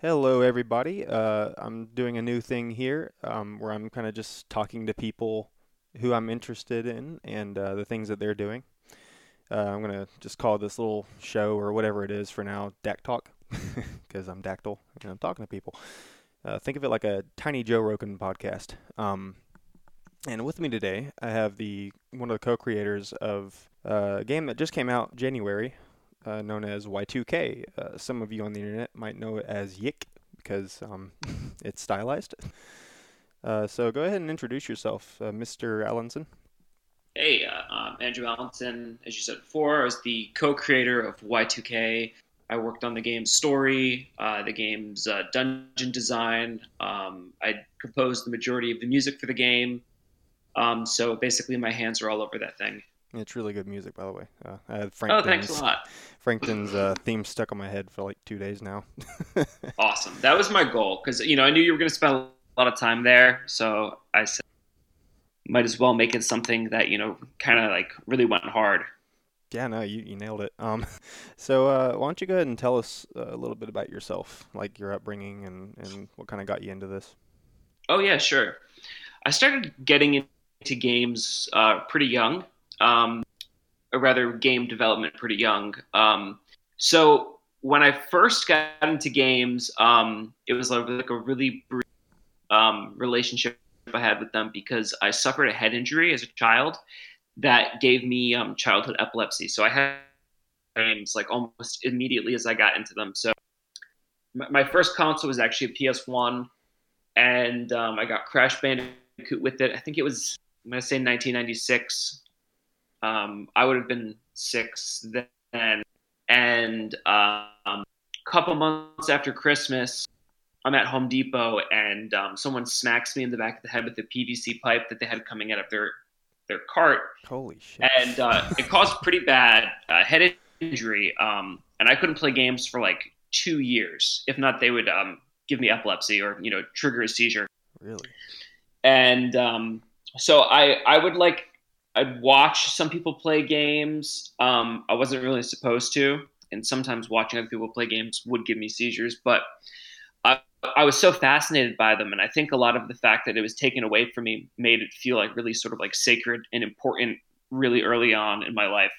Hello, everybody. Uh, I'm doing a new thing here um, where I'm kind of just talking to people who I'm interested in and uh, the things that they're doing. Uh, I'm going to just call this little show or whatever it is for now DakTalk because I'm Daktyl and I'm talking to people. Uh, think of it like a tiny Joe Rogan podcast. Um, and with me today, I have the one of the co-creators of uh, a game that just came out January uh, known as Y2K. Uh, some of you on the internet might know it as Yik because um, it's stylized. Uh, so go ahead and introduce yourself, uh, Mr. Allanson. Hey, uh, I'm Andrew Allanson. As you said before, I was the co-creator of Y2K. I worked on the game's story, uh, the game's dungeon design. Um, I composed the majority of the music for the game. Um, so basically, my hands are all over that thing. It's really good music, by the way. Uh, I had oh, thanks a lot. Frankton's uh, theme stuck on my head for like two days now. awesome. That was my goal because you know I knew you were going to spend a lot of time there, so I said might as well make it something that you know kind of like really went hard. Yeah, no, you, you nailed it. Um, so uh, why don't you go ahead and tell us a little bit about yourself, like your upbringing and, and what kind of got you into this? Oh yeah, sure. I started getting into games uh, pretty young um, or rather game development pretty young. Um, so when I first got into games, um, it was like a really brief um, relationship I had with them because I suffered a head injury as a child that gave me um, childhood epilepsy. So I had games like almost immediately as I got into them. So my first console was actually a PS1, and um, I got Crash Bandicoot with it. I think it was I'm gonna say 1996 um, I would have been six then. And um, a couple months after Christmas, I'm at Home Depot and um, someone smacks me in the back of the head with a PVC pipe that they had coming out of their their cart. Holy shit! And uh, it caused pretty bad uh, head injury. Um, and I couldn't play games for like two years. If not, they would um, give me epilepsy or you know trigger a seizure. Really? And um, so I I would like I'd watch some people play games. Um, I wasn't really supposed to, and sometimes watching other people play games would give me seizures. But I, I was so fascinated by them, and I think a lot of the fact that it was taken away from me made it feel like really sort of like sacred and important really early on in my life.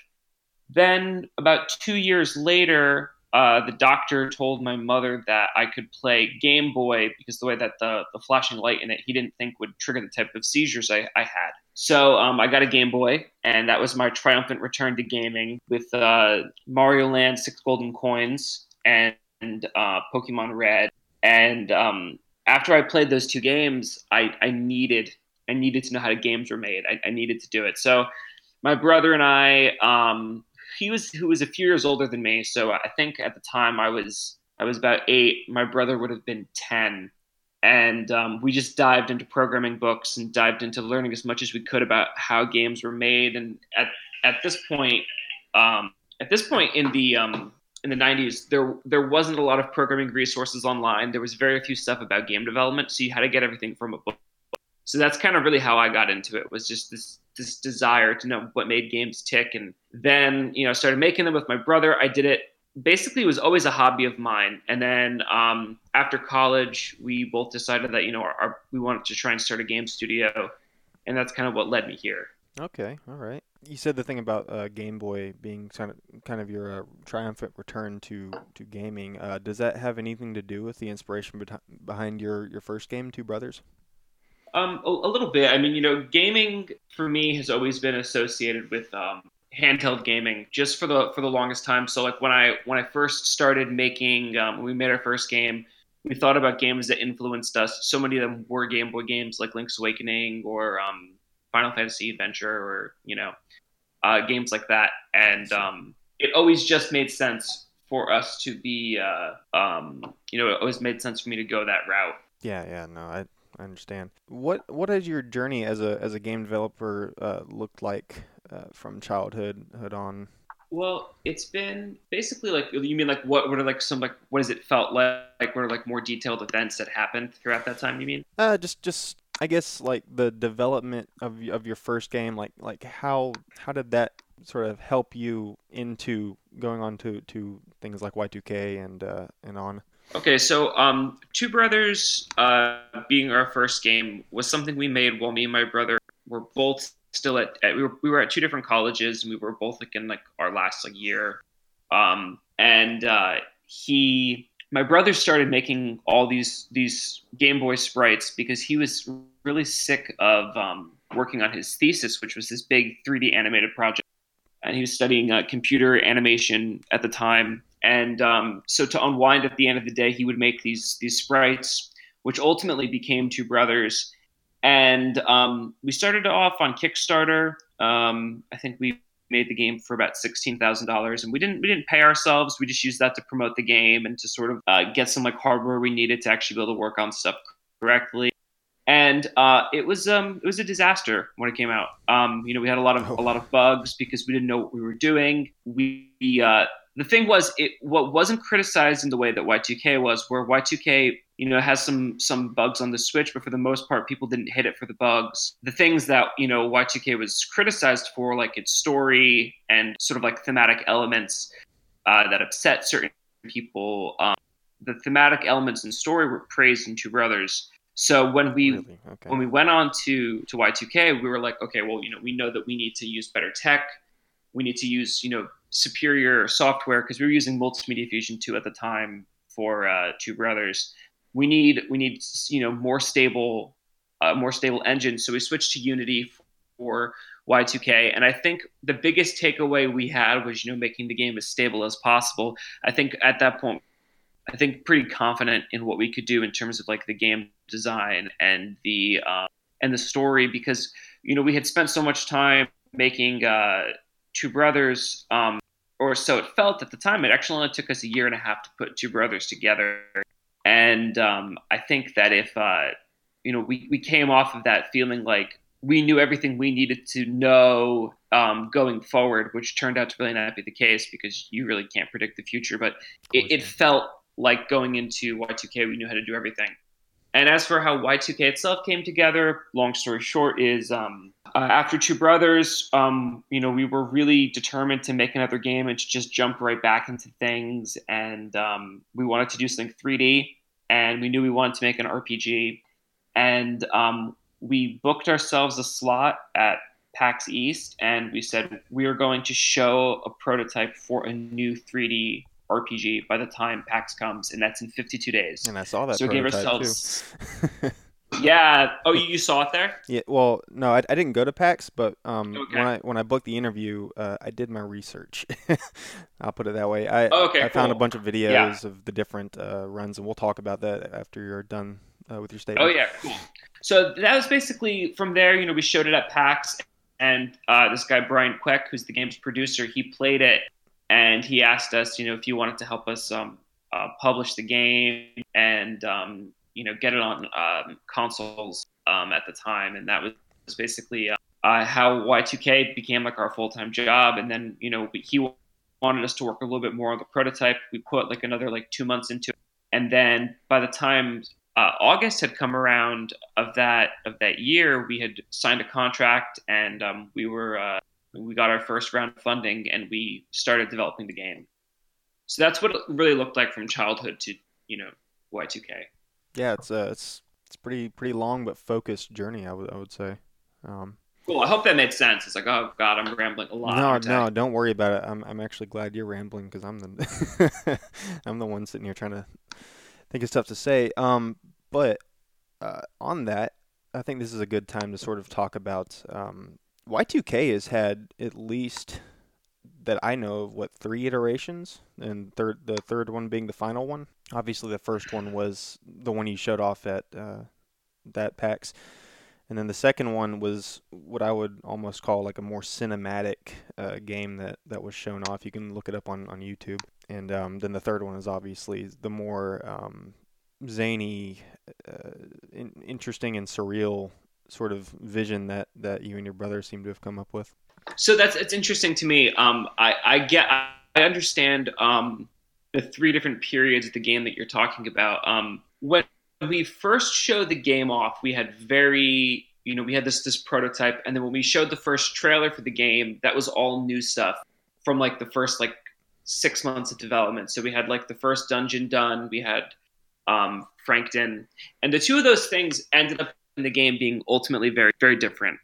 Then about two years later, uh, the doctor told my mother that I could play Game Boy because the way that the, the flashing light in it, he didn't think would trigger the type of seizures I, I had. So um, I got a Game Boy, and that was my triumphant return to gaming with uh, Mario Land, Six Golden Coins, and uh, Pokemon Red. And um, after I played those two games, I, I needed I needed to know how the games were made. I, I needed to do it. So my brother and I um, he was who was a few years older than me. So I think at the time I was I was about eight. My brother would have been ten, and um, we just dived into programming books and dived into learning as much as we could about how games were made. And at at this point, um, at this point in the um, in the 90s, there there wasn't a lot of programming resources online. There was very few stuff about game development, so you had to get everything from a book. So that's kind of really how I got into it. Was just this this desire to know what made games tick and then you know started making them with my brother i did it basically it was always a hobby of mine. And then um, after college we both decided that you know our, our, we wanted to try and start a game studio. And that's kind of what led me here. Okay all right. You said the thing about uh, game boy being kind of kind of your uh, triumphant return to to gaming. Uh, does that have anything to do with the inspiration behind your your first game two brothers? Um, a, a, little bit. I mean, you know, gaming for me has always been associated with um, handheld gaming, just for the for the longest time. So, like when I when I first started making, um, we made our first game. We thought about games that influenced us. So many of them were Game Boy games, like Link's Awakening or um, Final Fantasy Adventure, or you know, uh, games like that. And um, it always just made sense for us to be, uh, um, you know, it always made sense for me to go that route. Yeah, yeah, no, I I understand. What what has your journey as a as a game developer uh, looked like uh, from childhood hood on? Well, it's been basically like you mean like what what are like some like what has it felt like like what are like more detailed events that happened throughout that time? You mean? Uh, just just I guess like the development of of your first game, like like how how did that sort of help you into going on to to things like Y2K and uh, and on? Okay, so um, Two Brothers, uh, being our first game, was something we made while me and my brother were both still at, at we, were, we were at two different colleges, and we were both like in like our last like year. Um, and uh, he, my brother, started making all these these Game Boy sprites because he was really sick of um, working on his thesis, which was this big 3D animated project, and he was studying uh, computer animation at the time and um, so to unwind at the end of the day, he would make these these sprites, which ultimately became Two Brothers. And um, we started off on Kickstarter. Um, I think we made the game for about sixteen thousand dollars, and we didn't we didn't pay ourselves. We just used that to promote the game and to sort of uh, get some like hardware we needed to actually be able to work on stuff correctly. And uh, it was um, it was a disaster when it came out. Um, you know, we had a lot of oh. a lot of bugs because we didn't know what we were doing. We uh, the thing was it what wasn't criticized in the way that Y2K was, where Y2K you know it has some some bugs on the Switch, but for the most part, people didn't hit it for the bugs. The things that you know Y2K was criticized for, like its story and sort of like thematic elements uh, that upset certain people. Um, the thematic elements and story were praised in Two Brothers. So when we really? okay. when we went on to to Y2K, we were like, okay, well, you know, we know that we need to use better tech. We need to use, you know, superior software because we were using Multimedia Fusion 2 at the time for uh, Two Brothers. We need we need you know more stable uh, more stable engine. So we switched to Unity for Y2K, and I think the biggest takeaway we had was you know making the game as stable as possible. I think at that point, I think pretty confident in what we could do in terms of like the game design and the uh, and the story because you know we had spent so much time making uh, Two Brothers, um, or so it felt at the time. It actually only took us a year and a half to put Two Brothers together, and um, I think that if uh, you know we we came off of that feeling like we knew everything we needed to know um, going forward, which turned out to really not be the case because you really can't predict the future. But it, it felt like going into Y2K, we knew how to do everything. And as for how Y2K itself came together, long story short, is um, uh, after Two Brothers, um, you know, we were really determined to make another game and to just jump right back into things. And um, we wanted to do something 3D, and we knew we wanted to make an RPG. And um, we booked ourselves a slot at PAX East, and we said we are going to show a prototype for a new 3D RPG by the time PAX comes, and that's in 52 days. And I saw that. So we gave ourselves. yeah. Oh, you saw it there? Yeah. Well, no, I, I didn't go to PAX, but um, okay. when I when I booked the interview, uh, I did my research. I'll put it that way. I okay, I cool. found a bunch of videos yeah. of the different uh, runs, and we'll talk about that after you're done uh, with your statement. Oh yeah, cool. So that was basically from there. You know, we showed it at PAX, and uh, this guy Brian Queck, who's the game's producer, he played it and he asked us, you know, if you wanted to help us um, uh, publish the game and um, you know get it on um, consoles um, at the time, and that was basically uh, how Y2K became like our full time job. And then you know he wanted us to work a little bit more on the prototype. We put like another like two months into it, and then by the time uh, August had come around of that of that year, we had signed a contract and um, we were uh, we got our first round of funding and we started developing the game. So that's what it really looked like from childhood to you know Y2K. Yeah, it's a uh, it's it's pretty pretty long but focused journey. I would I would say. Um, cool. I hope that made sense. It's like oh god, I'm rambling a lot. No, no, don't worry about it. I'm I'm actually glad you're rambling because I'm the I'm the one sitting here trying to think of stuff to say. Um, but uh, on that, I think this is a good time to sort of talk about um, Y2K has had at least that I know of what three iterations, and third the third one being the final one. Obviously, the first one was the one you showed off at uh, that PAX, and then the second one was what I would almost call like a more cinematic uh, game that that was shown off. You can look it up on on YouTube, and um, then the third one is obviously the more um, zany, uh, in, interesting, and surreal sort of vision that that you and your brother seem to have come up with? So that's it's interesting to me. Um, I I get I understand um, the three different periods of the game that you're talking about. Um, when we first showed the game off, we had very you know we had this this prototype, and then when we showed the first trailer for the game, that was all new stuff from like the first like six months of development. So we had like the first dungeon done, we had um, Frankton, and the two of those things ended up in the game being ultimately very very different.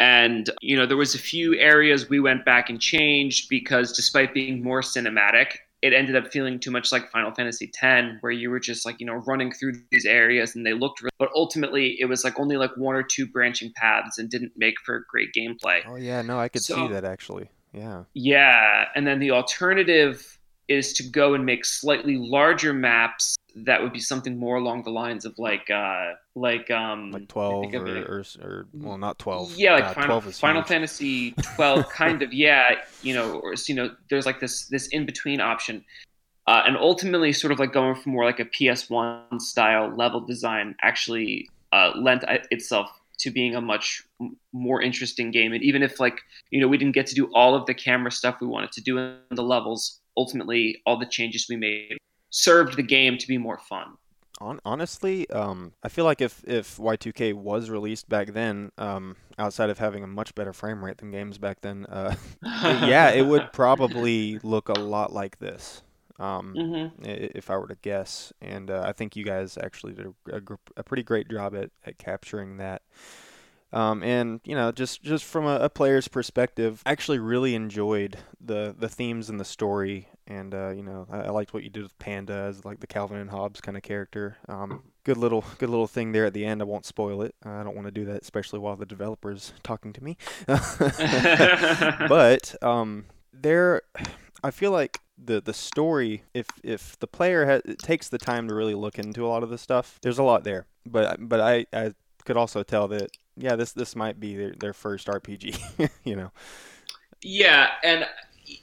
And you know, there was a few areas we went back and changed because despite being more cinematic, it ended up feeling too much like Final Fantasy X, where you were just like you know running through these areas and they looked, really, but ultimately it was like only like one or two branching paths and didn't make for great gameplay. Oh yeah, no, I could so, see that actually. Yeah. Yeah, and then the alternative is to go and make slightly larger maps that would be something more along the lines of like uh like um like 12 or, or, or, well not 12 yeah like uh, final, final fantasy 12 kind of yeah you know or you know there's like this this in between option. Uh, and ultimately sort of like going for more like a ps1 style level design actually uh, lent itself to being a much more interesting game. And even if like you know we didn't get to do all of the camera stuff we wanted to do in the levels ultimately all the changes we made served the game to be more fun. honestly, um, I feel like if, if Y2K was released back then, um, outside of having a much better frame rate than games back then, uh, yeah, it would probably look a lot like this. Um, mm-hmm. If I were to guess, and uh, I think you guys actually did a, a, a pretty great job at, at capturing that. Um, and you know, just just from a, a, player's perspective, I actually really enjoyed the the themes and the story. And uh, you know, I, I, liked what you did with Panda as like the Calvin and Hobbes kind of character. Um, good little good little thing there at the end. I won't spoil it. I don't want to do that, especially while the developer's talking to me. but um, there, I feel like the the story if if the player ha- takes the time to really look into a lot of the stuff there's a lot there but but I, I could also tell that yeah, this this might be their, their first RPG, you know. Yeah, and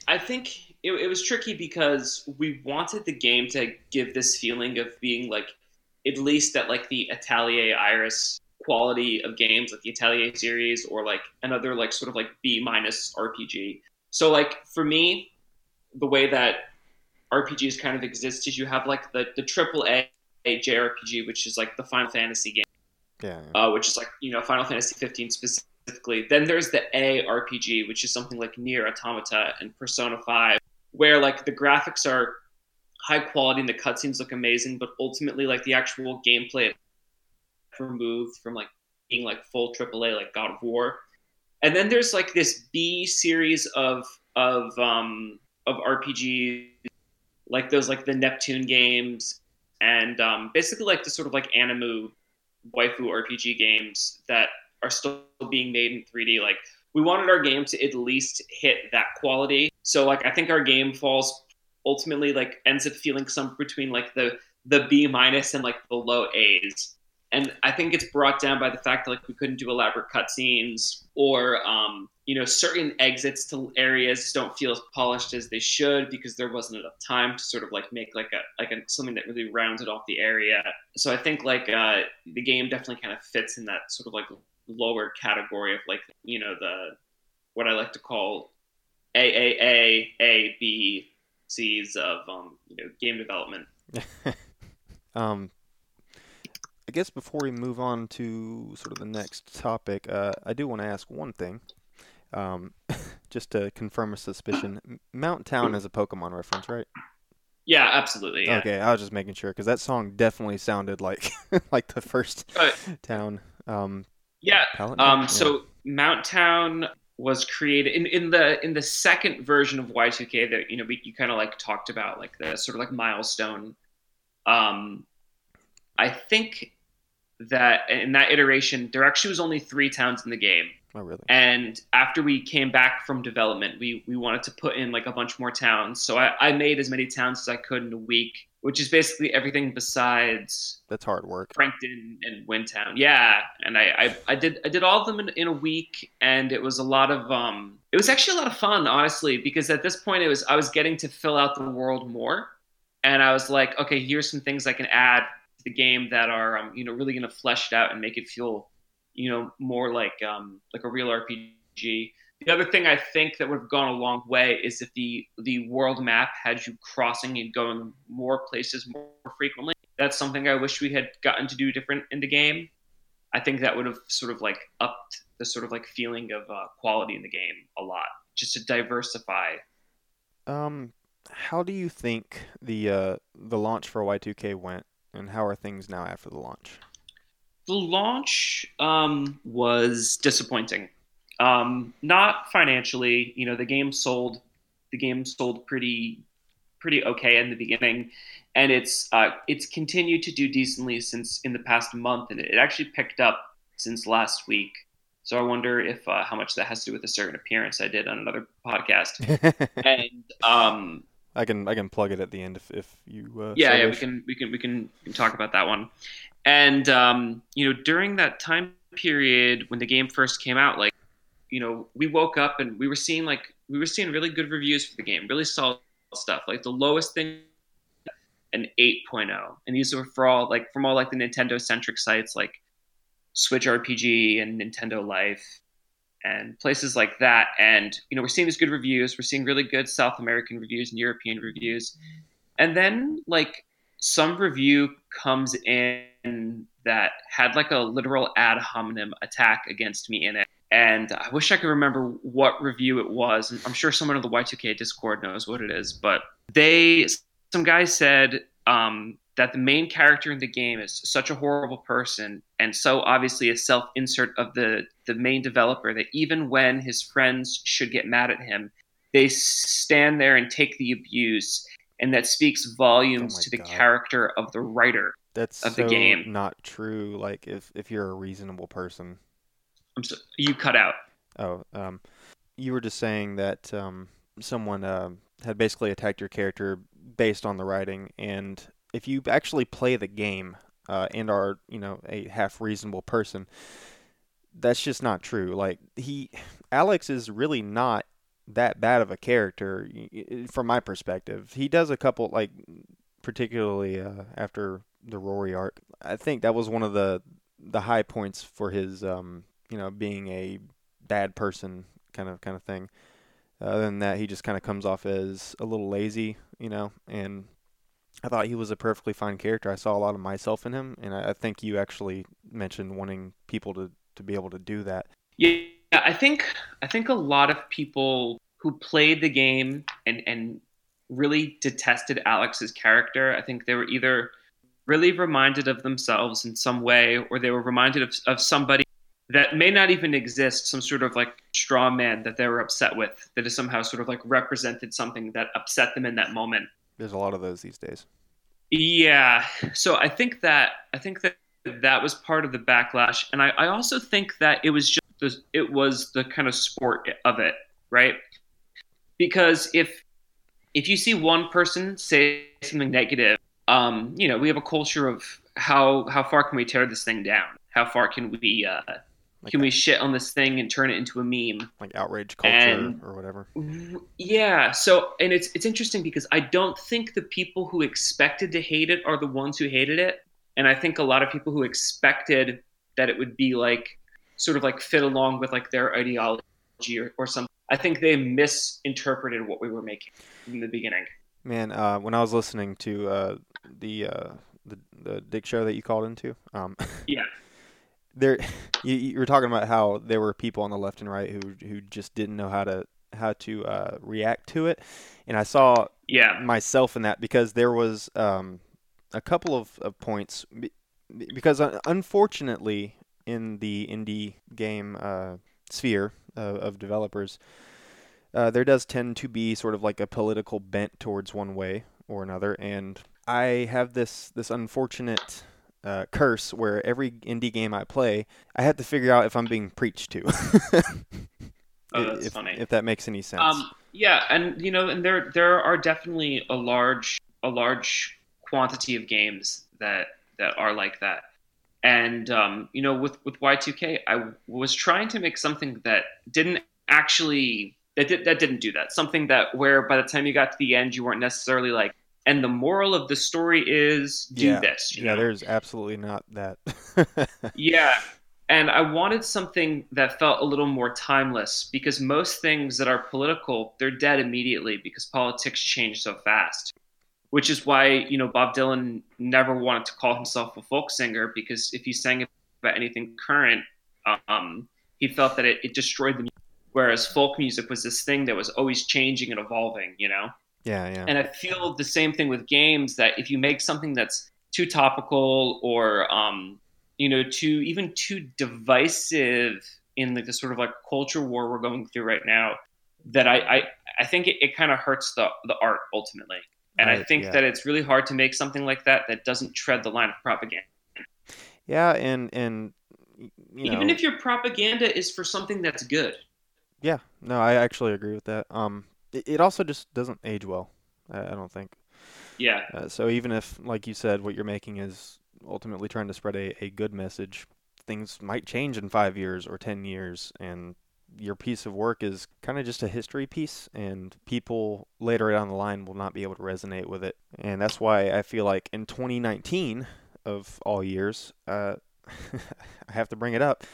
I think it, it was tricky because we wanted the game to give this feeling of being like at least at like the Atelier Iris quality of games, like the Atelier series, or like another like sort of like B minus RPG. So like for me, the way that RPGs kind of exist is you have like the the triple A JRPG, which is like the Final Fantasy game yeah, Uh, which is like you know Final Fantasy 15 specifically. Then there's the A RPG, which is something like Nier Automata and Persona 5, where like the graphics are high quality and the cutscenes look amazing, but ultimately like the actual gameplay removed from like being like full AAA like God of War. And then there's like this B series of of um, of RPGs, like those like the Neptune games, and um, basically like the sort of like Animu waifu RPG games that are still being made in 3D. Like we wanted our game to at least hit that quality. So like I think our game falls ultimately like ends up feeling some between like the the B minus and like the low A's and I think it's brought down by the fact that like we couldn't do elaborate cutscenes or um, you know certain exits to areas don't feel as polished as they should because there wasn't enough time to sort of like make like a like a, something that really rounded off the area. So I think like uh, the game definitely kind of fits in that sort of like lower category of like you know the what I like to call A A A A B C's of um, you know game development. um, I guess before we move on to sort of the next topic, uh, I do want to ask one thing, um, just to confirm a suspicion. Mount Town is a Pokemon reference, right? Yeah, absolutely. Yeah. Okay, I was just making sure because that song definitely sounded like like the first uh, town. Um, yeah. Um, yeah. So Mount Town was created in, in the in the second version of Y2K that you know we, you kind of like talked about like the sort of like milestone. Um, I think that in that iteration, there actually was only three towns in the game. Oh, really? And after we came back from development, we, we wanted to put in like a bunch more towns. So I, I made as many towns as I could in a week, which is basically everything besides that's hard work. Frankton and Windtown. Yeah. And I, I, I did I did all of them in, in a week and it was a lot of um it was actually a lot of fun, honestly, because at this point it was I was getting to fill out the world more. And I was like, okay, here's some things I can add to the game that are um, you know really going to flesh it out and make it feel you know more like um, like a real RPG. The other thing I think that would have gone a long way is if the the world map had you crossing and going more places more frequently. That's something I wish we had gotten to do different in the game. I think that would have sort of like upped the sort of like feeling of uh, quality in the game a lot, just to diversify. Um, how do you think the uh, the launch for Y2K went? and how are things now after the launch? The launch um, was disappointing. Um, not financially, you know, the game sold. The game sold pretty, pretty okay in the beginning, and it's uh, it's continued to do decently since in the past month, and it actually picked up since last week. So I wonder if uh, how much that has to do with a certain appearance I did on another podcast. and um, I can I can plug it at the end if if you. Uh, yeah, yeah, we can we can we can, we can talk about that one. And um, you know, during that time period when the game first came out, like you know, we woke up and we were seeing like we were seeing really good reviews for the game, really solid stuff. Like the lowest thing, an 8.0, and these were for all like from all like the Nintendo centric sites like Switch RPG and Nintendo Life and places like that. And you know, we're seeing these good reviews. We're seeing really good South American reviews and European reviews, and then like some review comes in that had like a literal ad hominem attack against me in it and I wish I could remember what review it was. I'm sure someone in the Y2K Discord knows what it is, but they, some guy said um, that the main character in the game is such a horrible person and so obviously a self-insert of the the main developer that even when his friends should get mad at him, they stand there and take the abuse, and that speaks volumes Oh to the God. character of the writer. That's of the so game. not true. Like if if you're a reasonable person. I'm so, you cut out. Oh, um, you were just saying that um, someone uh, had basically attacked your character based on the writing, and if you actually play the game uh, and are, you know, a half reasonable person, that's just not true. Like he, Alex is really not that bad of a character from my perspective. He does a couple like, particularly uh, after the Rory arc. I think that was one of the the high points for his um, you know, being a bad person kind of kind of thing. Other than that, he just kind of comes off as a little lazy, you know. And I thought he was a perfectly fine character. I saw a lot of myself in him, and I, I think you actually mentioned wanting people to to be able to do that. Yeah, I think I think a lot of people who played the game and and really detested Alex's character, I think they were either really reminded of themselves in some way, or they were reminded of, of somebody that may not even exist, some sort of like straw man that they were upset with, that is somehow sort of like represented something that upset them in that moment. There's a lot of those these days. Yeah. So I think that I think that that was part of the backlash, and I, I also think that it was just the, it was the kind of sport of it, right? Because if if you see one person say something negative, um, you know, we have a culture of how how far can we tear this thing down? How far can we uh, Like, can we shit on this thing and turn it into a meme? like outrage culture and- or whatever. Yeah. So, and it's it's interesting because I don't think the people who expected to hate it are the ones who hated it, and I think a lot of people who expected that it would be like sort of like fit along with like their ideology or, or something. I think they misinterpreted what we were making in the beginning. Man, uh, when I was listening to uh, the uh, the the Dick show that you called into, um, Yeah. There you, you were talking about how there were people on the left and right who who just didn't know how to how to uh, react to it, and I saw Yeah. myself in that because there was um, a couple of, of points because uh, unfortunately in the indie game uh, sphere of, of developers uh, there does tend to be sort of like a political bent towards one way or another and I have this this unfortunate uh, curse where every indie game I play I have to figure out if I'm being preached to Oh, that's if, funny. if that makes any sense Um, yeah, and you know, and there there are definitely a large a large quantity of games that that are like that. And um, you know, with with Y2K, I was trying to make something that didn't actually that did, that didn't do that. Something that where by the time you got to the end, you weren't necessarily like. And the moral of the story is do Yeah. this. yeah know? there's absolutely not that Yeah. And I wanted something that felt a little more timeless because most things that are political, they're dead immediately because politics change so fast. Which is why, you know, Bob Dylan never wanted to call himself a folk singer because if he sang about anything current, um, he felt that it, it destroyed the music. Whereas folk music was this thing that was always changing and evolving, you know? Yeah, yeah. And I feel the same thing with games that if you make something that's too topical or um, you know too even too divisive in like the sort of like culture war we're going through right now that I I, I think it, it kind of hurts the the art ultimately. And I think yeah. that it's really hard to make something like that that doesn't tread the line of propaganda. Yeah, and and you Even if your propaganda is for something that's good. yeah, no, I actually agree with that. Um, it, also just doesn't age well. I, I don't think. Yeah. Uh, so even if, like you said, what you're making is ultimately trying to spread a, a good message, things might change in five years or ten years, and your piece of work is kind of just a history piece, and people later down the line will not be able to resonate with it. And that's why I feel like in 2019, of all years, uh, I have to bring it up.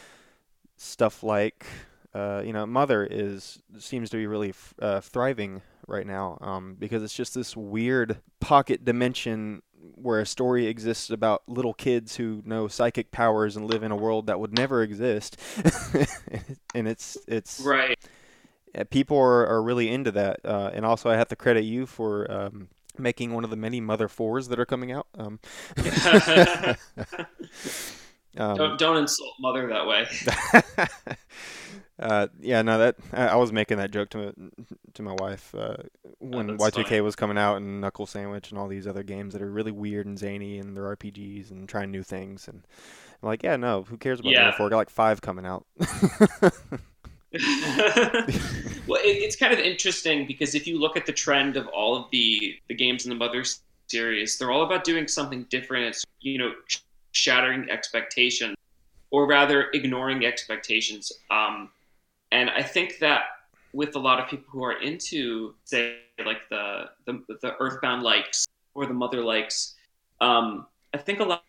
Stuff like, uh, you know, Mother is seems to be really f- uh, thriving right now um, because it's just this weird pocket dimension where a story exists about little kids who know psychic powers and live in a world that would never exist, and it's it's Right. people are, are really into that. Uh, and also, I have to credit you for um, making one of the many Mother Fours that are coming out. Um, um, don't don't insult mother that way. Uh, yeah, no, that I, I was making that joke to to my wife uh, when Oh, Y2K funny. was coming out and Knuckle Sandwich and all these other games that are really weird and zany and they're RPGs and trying new things. And I'm like, yeah, no, who cares about Yeah. Four? Got like five coming out. well, it, it's kind of interesting because if you look at the trend of all of the the games in the Mother series, they're all about doing something different. It's you know sh- shattering expectations, or rather ignoring expectations. Um, and I think that with a lot of people who are into say like the the, the Earthbound likes or the Mother likes, um, I think a lot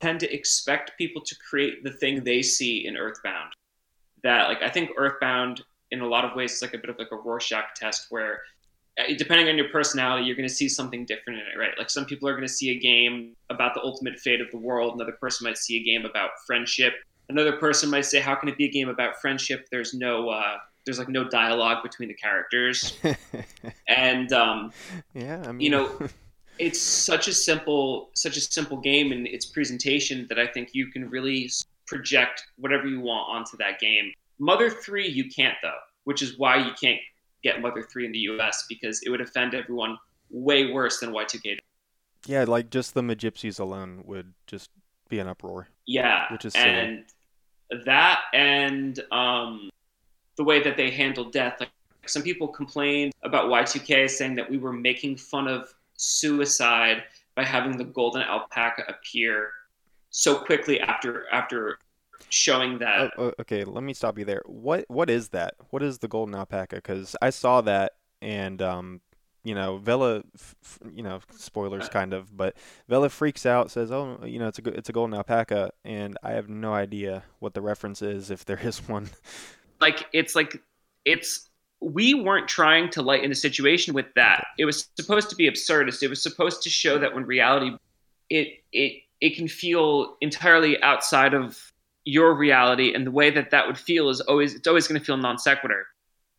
tend to expect people to create the thing they see in Earthbound that like I think Earthbound in a lot of ways is like a bit of like a Rorschach test where uh, depending on your personality, you're going to see something different in it, right? Like some people are going to see a game about the ultimate fate of the world. Another person might see a game about friendship. Another person might say, "How can it be a game about friendship? There's no, uh, there's like no dialogue between the characters." And um, yeah, I mean, you know, it's such a simple, such a simple game in its presentation that I think you can really project whatever you want onto that game. Mother 3 you can't though, which is why you can't get Mother 3 in the US because it would offend everyone way worse than Y2K. yeah, like just the Magypsies alone would just be an uproar. Yeah. Which is silly. and that and um, the way that they handled death. Like some people complained about Y2K saying that we were making fun of suicide by having the golden alpaca appear so quickly after after showing that Oh, oh, okay, let me stop you there. What what is that? What is the golden alpaca? Because I saw that, and um, you know, Vella, you know, spoilers uh, kind of, but Vella freaks out, says, "Oh, you know, it's a go- it's a golden alpaca," and I have no idea what the reference is, if there is one. like it's like it's we weren't trying to lighten the situation with that. It was supposed to be absurdist. It was supposed to show that when reality it it it can feel entirely outside of your reality and the way that that would feel is always it's always going to feel non sequitur.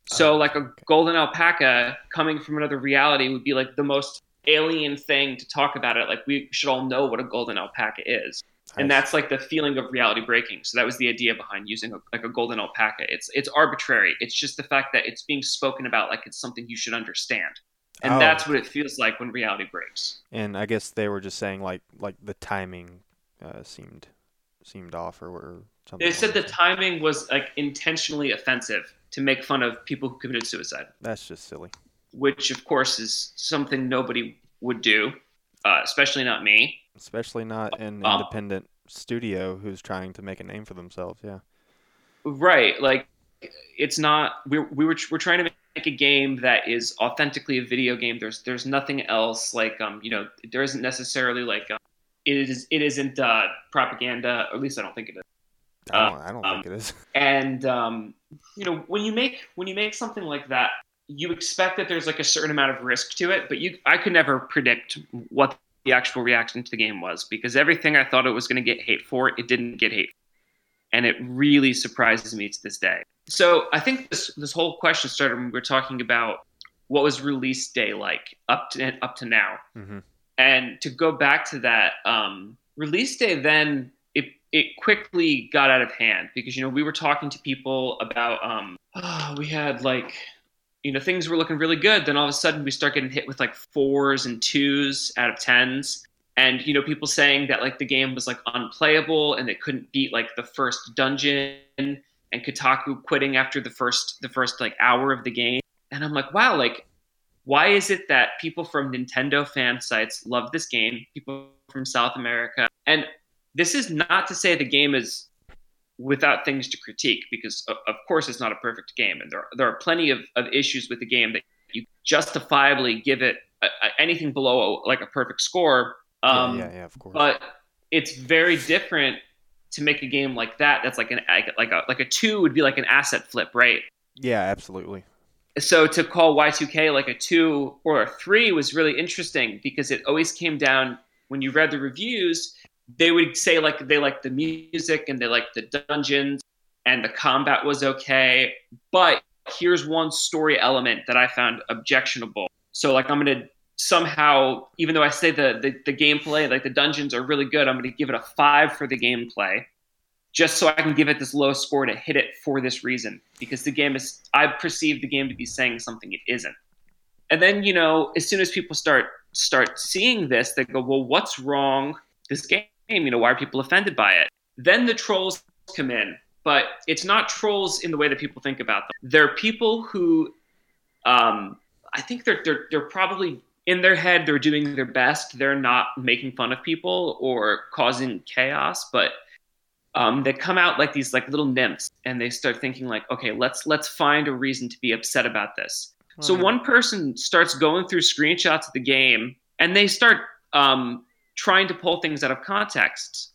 So Oh, like a okay. golden alpaca coming from another reality would be like the most alien thing to talk about it. Like we should all know what a golden alpaca is. And that's like the feeling of reality breaking. So that was the idea behind using a, like a golden alpaca. It's it's arbitrary. It's just the fact that it's being spoken about like it's something you should understand. And Oh, that's what it feels like when reality breaks. And I guess they were just saying like like the timing uh, seemed seemed off or, or something. they said the timing was like intentionally offensive to make fun of people who committed suicide That's just silly. which of course is something nobody would do uh, especially not me Especially not an Um, independent studio who's trying to make a name for themselves. Yeah. Right. Like it's not we we were we're trying to make a game that is authentically a video game. There's there's nothing else like um you know there isn't necessarily like um, it is it isn't uh, propaganda. Or at least I don't think it is. I Uh, don't. I don't um, think it is. And um you know when you make when you make something like that, you expect that there's like a certain amount of risk to it, but you I could never predict what the actual reaction to the game was because everything I thought it was going to get hate for, it didn't get hate and it really surprises me to this day. So I think this this whole question started when we were talking about what was release day like up to up to now. hmm And to go back to that, um, release day then it quickly got out of hand because you know we were talking to people about um, oh, we had like you know things were looking really good. Then all of a sudden we start getting hit with like fours and twos out of tens. And you know, people saying that like the game was like unplayable and they couldn't beat like the first dungeon and Kotaku quitting after the first the first like hour of the game. And I'm like, wow, like why is it that people from Nintendo fan sites love this game, people from South America, and this is not to say the game is without things to critique, because of course it's not a perfect game, and there are, there are plenty of, of issues with the game that you justifiably give it a, a, anything below like a perfect score. Um, yeah, yeah, yeah, of course. But it's very different to make a game like that. That's like an like a like a two would be like an asset flip, right? Yeah, absolutely so to call Y2K like a two or a three was really interesting because it always came down when you read the reviews, they would say like they liked the music and they liked the dungeons and the combat was okay. But here's one story element that I found objectionable. So like I'm gonna somehow, even though I say the, the, the gameplay, like the dungeons are really good, I'm gonna give it a five for the gameplay just so I can give it this low score to hit it for this reason because the game is I perceive the game to be saying something it isn't. And then you know, as soon as people start start seeing this, they go, "Well, what's wrong this game? You know, why are people offended by it?" Then the trolls come in, but it's not trolls in the way that people think about them. They're people who, um, I think they're they're they're probably in their head they're doing their best. They're not making fun of people or causing chaos, but um, they come out like these like little nymphs and they start thinking like okay let's let's find a reason to be upset about this so one person starts going through screenshots of the game and they start um, trying to pull things out of context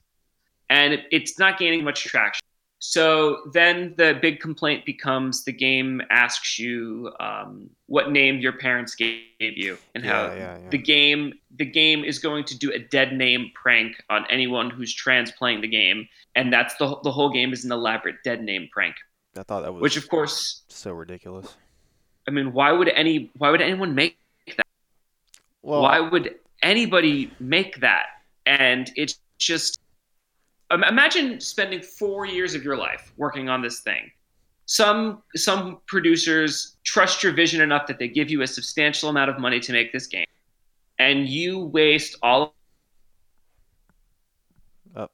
and it, it's not gaining much traction so then the big complaint becomes the game asks you um, what name your parents gave you and how yeah, yeah, yeah. the game the game is going to do a dead name prank on anyone who's trans playing the game, and that's the the whole game is an elaborate dead name prank. I thought that was which of course so ridiculous. I mean, why would any why would anyone make that? Well, why would anybody make that? And it's just imagine spending four years of your life working on this thing. Some some producers trust your vision enough that they give you a substantial amount of money to make this game, and you waste all. Oh,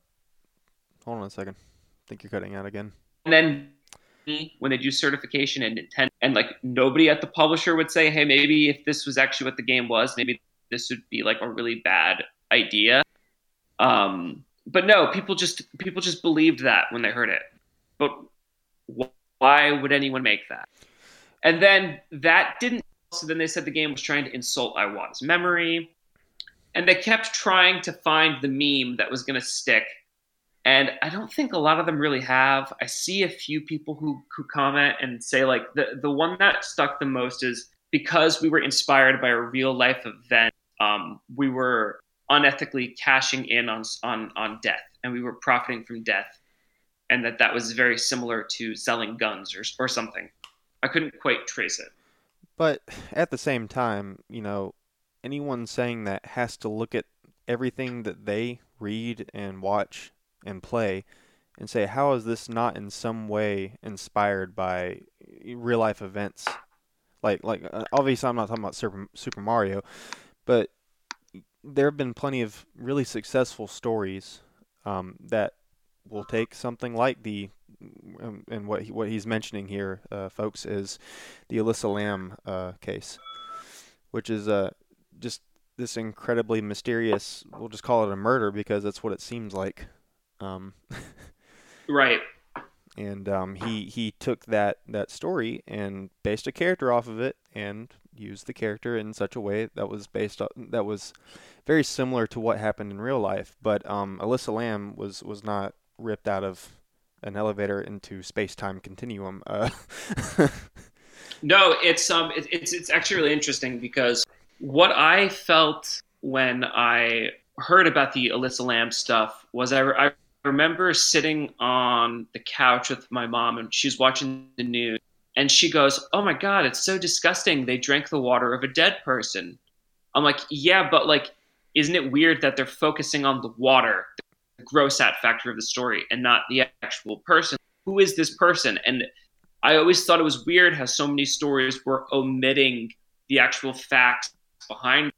hold on a second. I think you're cutting out again. And then when they do certification and intent, and like nobody at the publisher would say, "Hey, maybe if this was actually what the game was, maybe this would be like a really bad idea." Um, but no, people just people just believed that when they heard it. But why would anyone make that? And then that didn't. So then they said the game was trying to insult Iwata's memory, and they kept trying to find the meme that was going to stick. And I don't think a lot of them really have. I see a few people who who comment and say like the the one that stuck the most is because we were inspired by a real life event. Um, we were unethically cashing in on on on death, and we were profiting from death, and that that was very similar to selling guns or or something. I couldn't quite trace it. But at the same time, you know, anyone saying that has to look at everything that they read and watch and play and say how is this not in some way inspired by real life events like like uh, obviously I'm not talking about Super Super Mario but there have been plenty of really successful stories um, that will take something like the um, and what he, what he's mentioning here, uh, folks, is the Alyssa Lam uh, case, which is uh, just this incredibly mysterious. We'll just call it a murder because that's what it seems like. Um, right. And um, he he took that that story and based a character off of it and used the character in such a way that was based on that was very similar to what happened in real life. But um, Elisa Lam was was not ripped out of an elevator into space time continuum. Uh, no, it's um, it, it's it's actually really interesting because what I felt when I heard about the Alyssa Lam stuff was I, I remember sitting on the couch with my mom and she's watching the news and she goes, "Oh my god, it's so disgusting. They drank the water of a dead person." I'm like, "Yeah, but like isn't it weird that they're focusing on the water, the gross out factor of the story, and not the actual person? Who is this person? And I always thought it was weird how so many stories were omitting the actual facts behind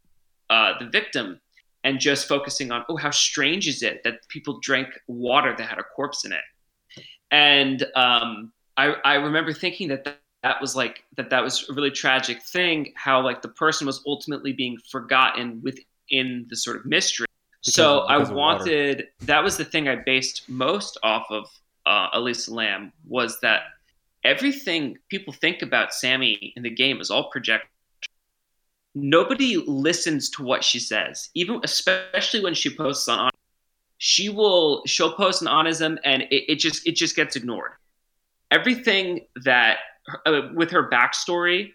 uh, the victim and just focusing on, oh, how strange is it that people drank water that had a corpse in it? And um, I, I remember thinking that, that that was like that that was a really tragic thing how like the person was ultimately being forgotten within the sort of mystery. Because, so because i wanted that was the thing i based most off of uh, Alyssa Lam was that everything people think about sammy in the game is all projected nobody listens to what she says even especially when she posts on she will she'll post an Onism and it, it just it just gets ignored everything that uh, with her backstory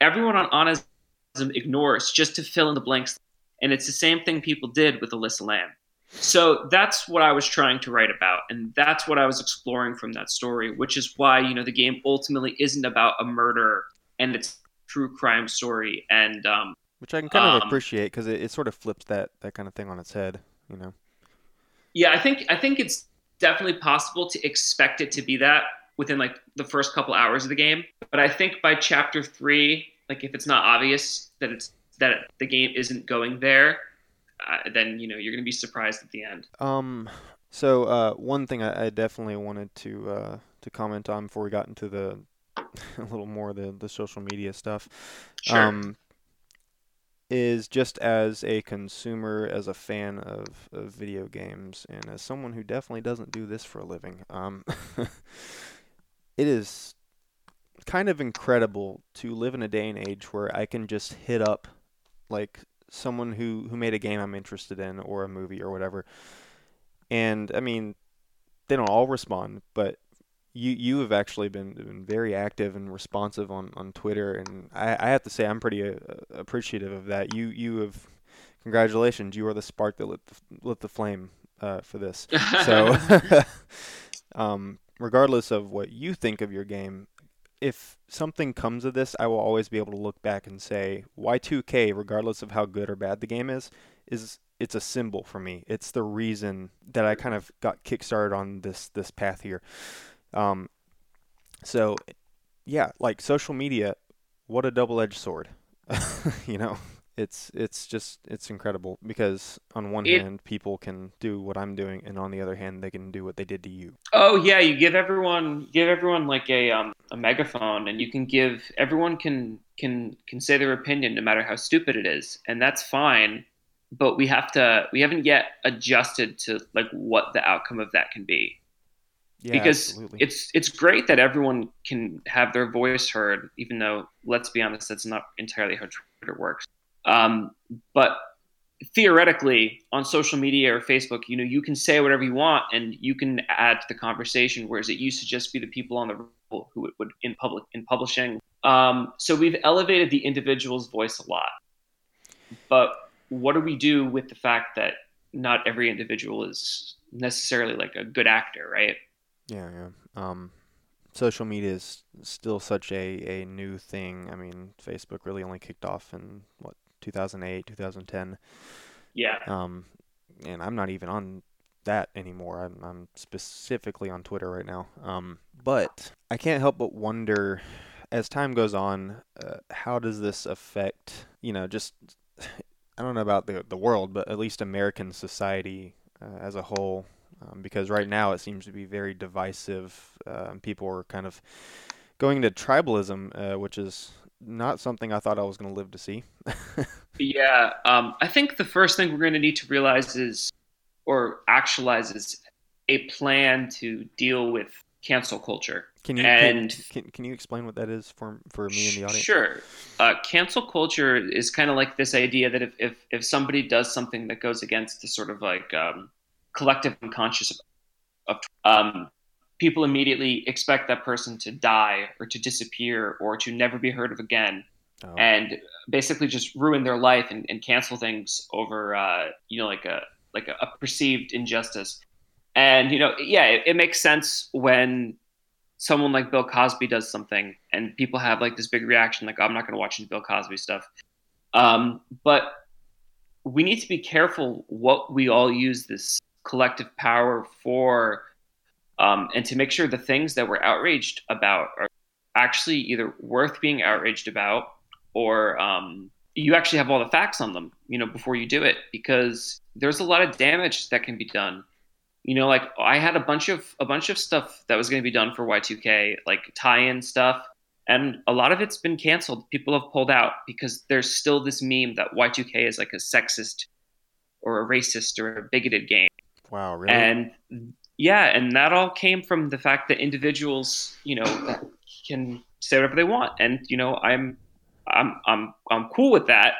everyone on Onism ignores just to fill in the blanks. And it's the same thing people did with Alyssa Lam. So that's what I was trying to write about, and that's what I was exploring from that story, which is why you know the game ultimately isn't about a murder and it's true crime story, and um, which I can kind of um, appreciate because it, it sort of flips that that kind of thing on its head, you know. Yeah, I think I think it's definitely possible to expect it to be that within like the first couple hours of the game, but I think by chapter three, like if it's not obvious that it's that the game isn't going there, uh, then you know you're going to be surprised at the end. Um. So uh, one thing I, I, definitely wanted to uh, to comment on before we got into the a little more the the social media stuff. Sure. Um, is just as a consumer, as a fan of, of video games, and as someone who definitely doesn't do this for a living, um, it is kind of incredible to live in a day and age where I can just hit up like someone who who made a game I'm interested in or a movie or whatever. And I mean, they don't all respond, but you you have actually been, been very active and responsive on, on Twitter, and I, I have to say I'm pretty uh, appreciative of that. You you have congratulations, you are the spark that lit the, lit the flame uh, for this. so, um, regardless of what you think of your game, if something comes of this, I will always be able to look back and say YiiK, regardless of how good or bad the game is, is it's a symbol for me. It's the reason that I kind of got kickstarted on this this path here. Um, so, yeah, like social media, what a double-edged sword. you know, it's it's just it's incredible because on one it, hand people can do what I'm doing, and on the other hand they can do what they did to you. Oh yeah, you give everyone give everyone like a um, a megaphone, and you can give everyone can can can say their opinion no matter how stupid it is, and that's fine. But we have to we haven't yet adjusted to like what the outcome of that can be. Yeah, because absolutely. it's it's great that everyone can have their voice heard, even though let's be honest, that's not entirely how Twitter works. Um, but theoretically, on social media or Facebook, you know, you can say whatever you want and you can add to the conversation, whereas it used to just be the people on the who would in public in publishing. Um, so we've elevated the individual's voice a lot, but what do we do with the fact that not every individual is necessarily like a good actor, right? Yeah, yeah. Um, social media is still such a, a new thing. I mean, Facebook really only kicked off in what 2008, 2010. Yeah. Um, and I'm not even on that anymore. I'm, I'm specifically on Twitter right now. Um, but I can't help but wonder, as time goes on, uh, how does this affect, you know, just I don't know about the the world, but at least American society uh, as a whole um, because right now it seems to be very divisive. Uh, people are kind of going into tribalism, uh, which is not something I thought I was going to live to see. yeah, um, I think the first thing we're going to need to realize is, or actualize, is a plan to deal with cancel culture. Can you and can, can, can you explain what that is for for me and the audience? Sure. Uh, cancel culture is kind of like this idea that if, if if somebody does something that goes against the sort of like um, collective unconscious of, of um, people immediately expect that person to die or to disappear or to never be heard of again oh. and basically just ruin their life and, and cancel things over uh, you know like a like a, a, perceived injustice and you know yeah it, it makes sense when someone like bill cosby does something and people have like this big reaction like oh, i'm not going to watch any bill cosby stuff um, but we need to be careful what we all use this collective power for, um, and to make sure the things that we're outraged about are actually either worth being outraged about or um, you actually have all the facts on them, you know, before you do it, because there's a lot of damage that can be done. You know, like I had a bunch of a bunch of stuff that was going to be done for YiiK, like tie-in stuff, and a lot of it's been canceled. People have pulled out because there's still this meme that YiiK is like a sexist or a racist or a bigoted game. Wow, really? And yeah, and that all came from the fact that individuals, you know, can say whatever they want, and you know, I'm, I'm, I'm, I'm cool with that.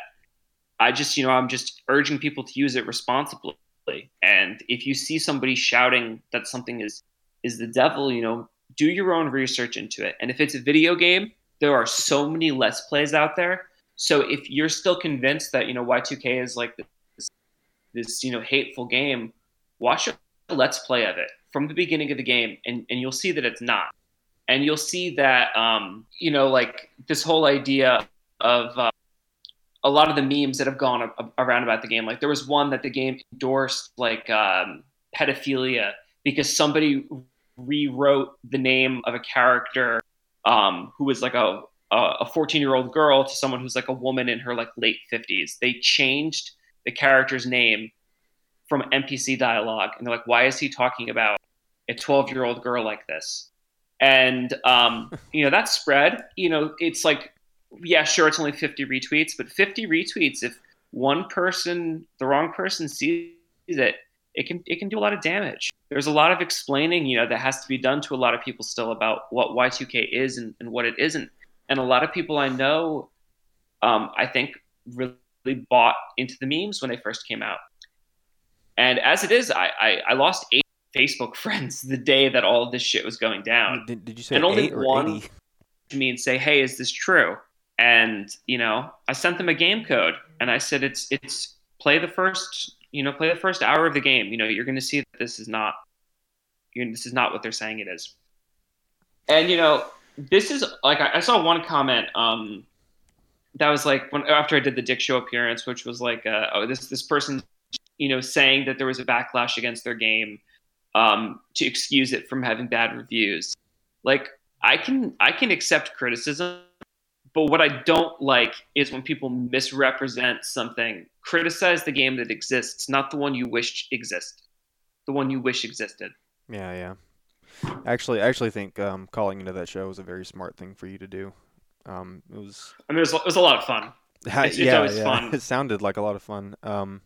I just, you know, I'm just urging people to use it responsibly. And if you see somebody shouting that something is is the devil, you know, do your own research into it. And if it's a video game, there are so many let's plays out there. So if you're still convinced that you know YiiK is like this, this you know hateful game, watch a let's play of it from the beginning of the game, and and you'll see that it's not. And you'll see that um, you know like this whole idea of uh, a lot of the memes that have gone around about the game. Like there was one that the game endorsed like um, pedophilia because somebody rewrote the name of a character um, who was like a a 14 year old girl to someone who's like a woman in her like late 50s. They changed the character's name from NPC dialogue, and they're like, "Why is he talking about a 12 year old girl like this?" And um, you know that spread. You know, it's like, yeah, sure, it's only 50 retweets, but 50 retweets if one person, the wrong person, sees it, it can it can do a lot of damage. There's a lot of explaining, you know, that has to be done to a lot of people still about what YiiK is and, and what it isn't. And a lot of people I know, um, I think, really bought into the memes when they first came out. And as it is, I, I, I lost eight Facebook friends the day that all of this shit was going down. Did, did you say and only one 80? to me and say, "Hey, is this true?" And you know, I sent them a game code, and I said, "It's it's play the first you know, play the first hour of the game. You know, you're going to see that this is not, this is not what they're saying it is. And you know, this is like I, I saw one comment um, that was like when after I did the Dick Show appearance, which was like, uh, oh, this this person, you know, saying that there was a backlash against their game um, to excuse it from having bad reviews. Like I can I can accept criticism but what I don't like is when people misrepresent something. Criticize the game that exists, not the one you wish existed. The one you wish existed. Yeah, yeah. Actually, I actually think um, calling into that show was a very smart thing for you to do. Um, it was. I mean, it was, it was a lot of fun. It's, yeah, it's yeah. Fun. It sounded like a lot of fun. Um,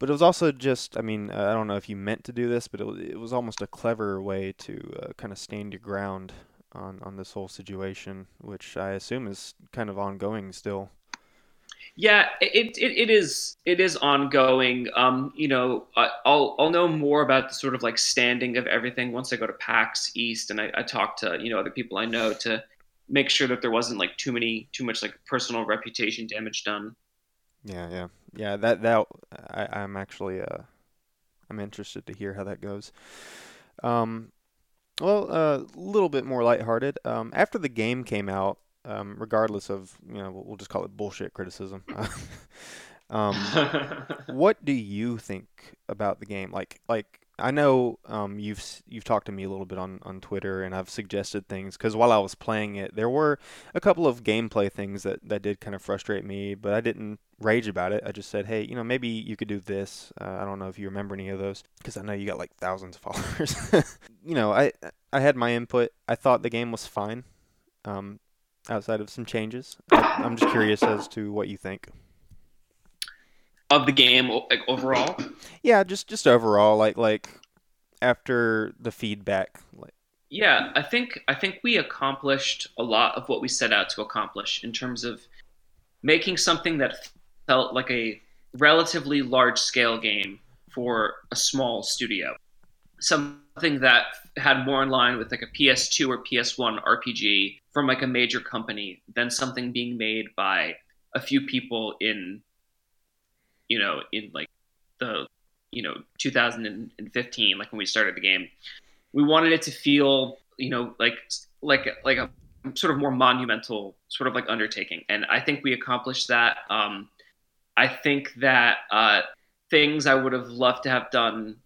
but it was also just, I mean, I don't know if you meant to do this, but it was, it was almost a clever way to uh, kind of stand your ground on on this whole situation, which I assume is kind of ongoing still. Yeah, it, it, it is it is ongoing. Um, you know, I'll I'll know more about the sort of like standing of everything once I go to PAX East and I, I talk to you know other people I know to make sure that there wasn't like too many too much like personal reputation damage done. Yeah, yeah, yeah. That that I, I'm actually uh, I'm interested to hear how that goes. Um, well, a uh, little bit more lighthearted. Um, after the game came out, um, regardless of you know, we'll just call it bullshit criticism. um, what do you think about the game? Like, like I know um, you've you've talked to me a little bit on, on Twitter, and I've suggested things because while I was playing it, there were a couple of gameplay things that, that did kind of frustrate me, but I didn't rage about it. I just said, hey, you know, maybe you could do this. Uh, I don't know if you remember any of those because I know you got like thousands of followers. you know, I I had my input. I thought the game was fine, um, outside of some changes. I, I'm just curious as to what you think of the game like overall? Yeah just just overall like like after the feedback like yeah i think i think we accomplished a lot of what we set out to accomplish in terms of making something that felt like a relatively large scale game for a small studio. Something that had more in line with like a ps2 or ps1 rpg from like a major company than something being made by a few people in you know, in like the, you know, 2015, like when we started the game, we wanted it to feel, you know, like, like, like a sort of more monumental sort of like undertaking. And I think we accomplished that. Um, I think that uh, things I would have loved to have done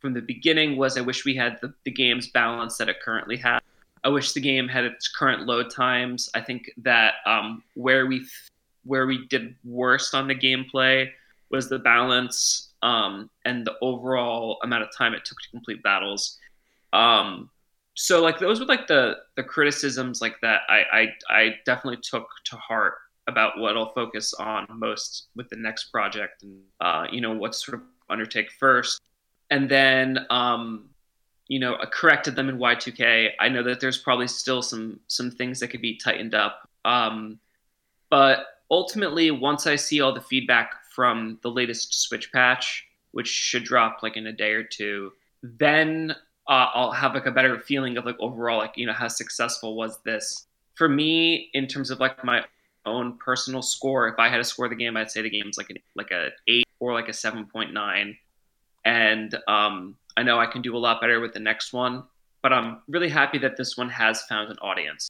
from the beginning was I wish we had the, the game's balance that it currently has. I wish the game had its current load times. I think that um, where we where we did worst on the gameplay was the balance um, and the overall amount of time it took to complete battles. Um, so like those were like the the criticisms like that I, I I definitely took to heart about what I'll focus on most with the next project and uh, you know what sort of undertake first and then um, you know corrected them in YiiK. I know that there's probably still some some things that could be tightened up, um, but ultimately, once I see all the feedback from the latest Switch patch, which should drop like in a day or two, then uh, I'll have like a better feeling of like overall like you know how successful was this for me in terms of like my own personal score. If I had to score the game, I'd say the game's like a like a eight or like a seven point nine and um, I know I can do a lot better with the next one. But I'm really happy that this one has found an audience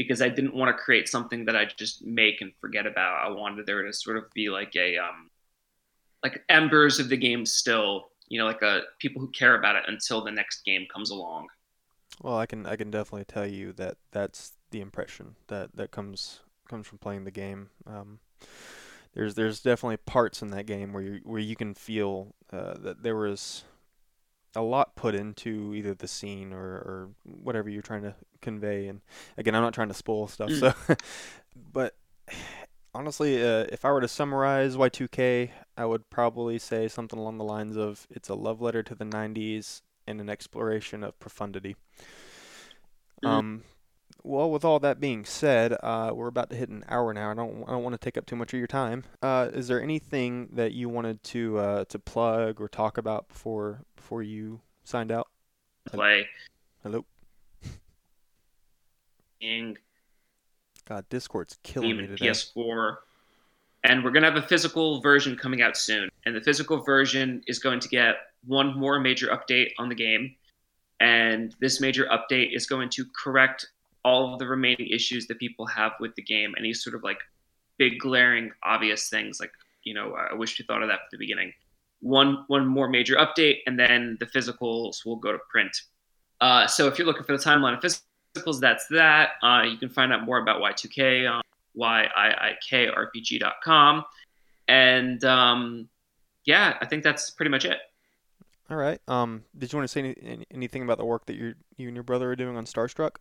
because I didn't want to create something that I just make and forget about. I wanted there to sort of be like a um, like embers of the game still, you know, like a people who care about it until the next game comes along. Well, I can I can definitely tell you that that's the impression that that comes comes from playing the game. Um, there's there's definitely parts in that game where you where you can feel uh, that there was a lot put into either the scene or, or whatever you're trying to convey. And again, I'm not trying to spoil stuff, mm. so but honestly, uh, if I were to summarize YiiK, I would probably say something along the lines of it's a love letter to the 90s and an exploration of profundity. Mm. Um, well, with all that being said, uh, we're about to hit an hour now. I don't I don't want to take up too much of your time. Uh, is there anything that you wanted to uh, to plug or talk about before before you signed out? Play. Hello. Ing. God, Discord's killing me today. PS4, and we're gonna have a physical version coming out soon. And the physical version is going to get one more major update on the game and this major update is going to correct all of the remaining issues that people have with the game, any sort of like big glaring obvious things like you know I wish we thought of that at the beginning. One one more major update, and then the physicals will go to print. Uh, so if you're looking for the timeline of physicals, that's that. Uh, you can find out more about YiiK on yiikrpg.com, and um, yeah, I think that's pretty much it. All right. Um, did you want to say any, anything about the work that you you and your brother are doing on Starstruck?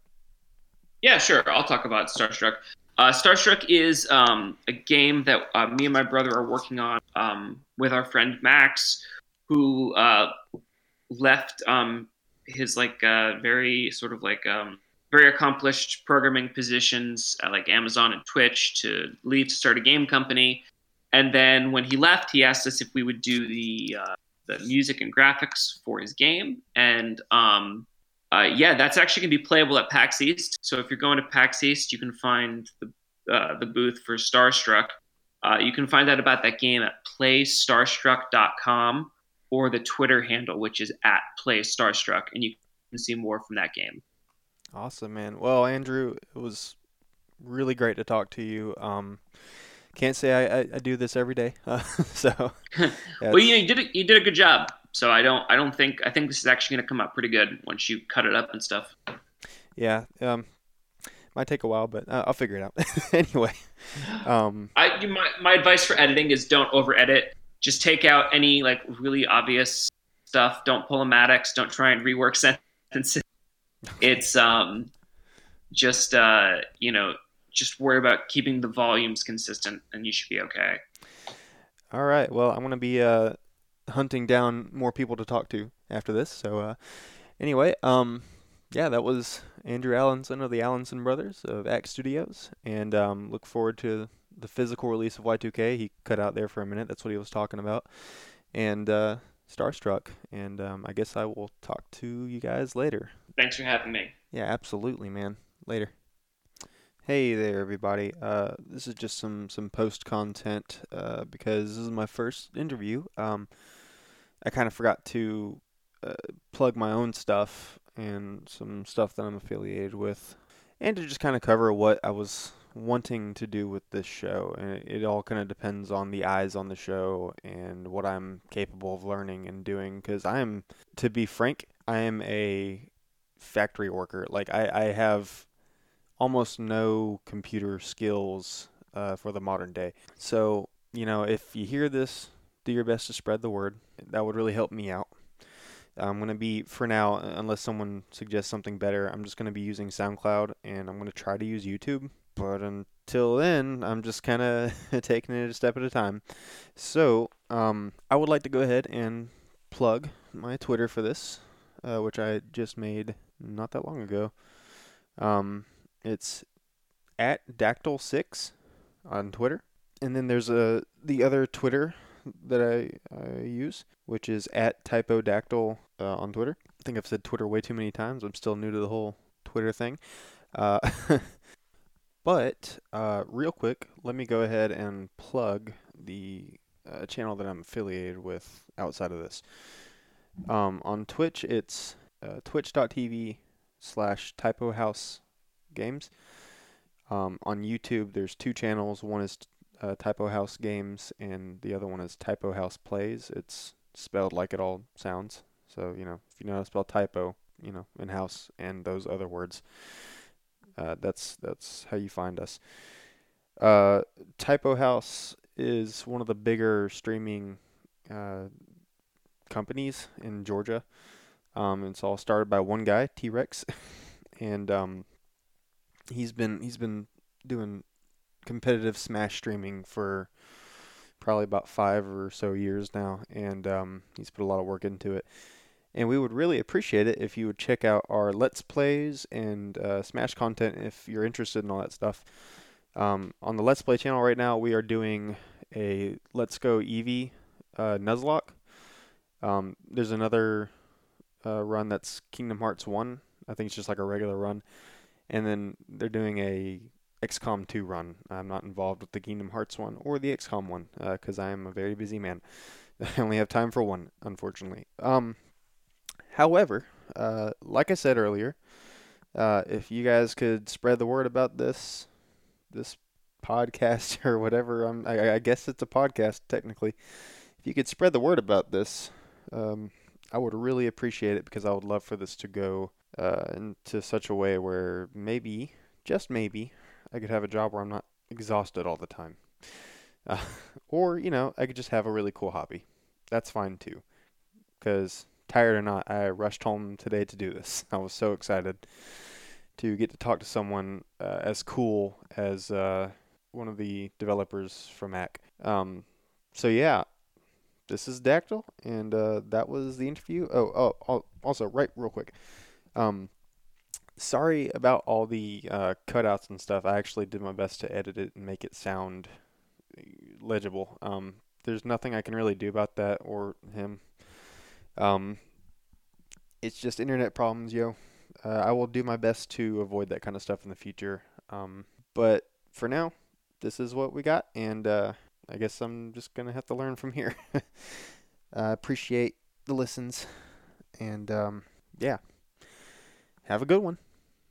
Yeah, sure. I'll talk about Starstruck. Uh, Starstruck is um, a game that uh, me and my brother are working on um, with our friend Max, who uh, left um, his like uh, very sort of like um, very accomplished programming positions at like Amazon and Twitch to leave to start a game company. And then when he left, he asked us if we would do the uh, the music and graphics for his game, and um, uh, yeah, that's actually going to be playable at PAX East. So if you're going to PAX East, you can find the, uh, the booth for Starstruck. Uh, you can find out about that game at playstarstruck.com or the Twitter handle, which is at playstarstruck, and you can see more from that game. Awesome, man. Well, Andrew, it was really great to talk to you. Um, can't say I, I, I, do this every day, so. well, you, know, you did a, you did a good job. So I don't I don't think I think this is actually going to come out pretty good once you cut it up and stuff. Yeah, um, might take a while, but uh, I'll figure it out. anyway, um, I my my advice for editing is don't over edit. Just take out any like really obvious stuff. Don't pull a Maddox. Don't try and rework sentences. It's um just uh you know just worry about keeping the volumes consistent, and you should be okay. All right. Well, I'm gonna be uh hunting down more people to talk to after this. So uh, anyway, um, yeah, that was Andrew Allanson of the Allanson Brothers of Ackk Studios, and um, look forward to the physical release of YiiK. He cut out there for a minute. That's what he was talking about, and uh, Starstruck. And um, I guess I will talk to you guys later. Thanks for having me. Yeah, absolutely, man. Later. Hey there, everybody. Uh, this is just some some post content uh, because this is my first interview. Um, I kind of forgot to uh, plug my own stuff and some stuff that I'm affiliated with, and to just kind of cover what I was wanting to do with this show, and it, all kind of depends on the eyes on the show and what I'm capable of learning and doing. Because I am, to be frank, I am a factory worker. Like I, I have almost no computer skills uh, for the modern day. So you know, if you hear this, do your best to spread the word. That would really help me out. I'm going to be, for now, unless someone suggests something better, I'm just going to be using SoundCloud and I'm going to try to use YouTube. But until then, I'm just kind of taking it a step at a time. So, um, I would like to go ahead and plug my Twitter for this, uh, which I just made not that long ago. Um, it's at Dactyl6 on Twitter. And then there's a the other Twitter that I, I use, which is at Typodactyl uh, on Twitter. I think I've said Twitter way too many times. I'm still new to the whole Twitter thing. Uh, but uh, real quick, let me go ahead and plug the uh, channel that I'm affiliated with outside of this. Um, on Twitch, it's uh, twitch.tv slash typohouse games. Um, on YouTube, there's two channels. One is uh, Typo House Games, and the other one is Typo House Plays. It's spelled like it all sounds. So, you know, if you know how to spell typo, you know, in house and those other words, uh, that's that's how you find us. Uh, typo House is one of the bigger streaming uh, companies in Georgia. Um, it's all started by one guy, T Rex, and um, he's been he's been doing competitive Smash streaming for probably about five or so years now, and um, he's put a lot of work into it. And we would really appreciate it if you would check out our Let's Plays and uh, Smash content if you're interested in all that stuff. Um, on the Let's Play channel right now, we are doing a Let's Go Eevee uh, Nuzlocke. Um, there's another uh, run that's Kingdom Hearts 1. I think it's just like a regular run. And then they're doing a XCOM 2 run. I'm not involved with the Kingdom Hearts one or the XCOM one because uh, I am a very busy man. I only have time for one, unfortunately. Um, however, uh, like I said earlier, uh, if you guys could spread the word about this, this podcast or whatever, um, I, I, guess it's a podcast technically. If you could spread the word about this, um, I would really appreciate it because I would love for this to go uh, into such a way where maybe, just maybe, I could have a job where I'm not exhausted all the time. Uh, or, you know, I could just have a really cool hobby. That's fine too. Because, tired or not, I rushed home today to do this. I was so excited to get to talk to someone uh, as cool as uh, one of the developers from Ackk. Um, so, yeah, this is Daktyl, and uh, that was the interview. Oh, oh, also, right, real quick. Um, sorry about all the uh, cutouts and stuff. I actually did my best to edit it and make it sound legible. Um, there's nothing I can really do about that or him. Um, it's just internet problems, yo. Uh, I will do my best to avoid that kind of stuff in the future. Um, but for now, this is what we got, and uh, I guess I'm just gonna have to learn from here. I appreciate the listens, and um, yeah. Have a good one.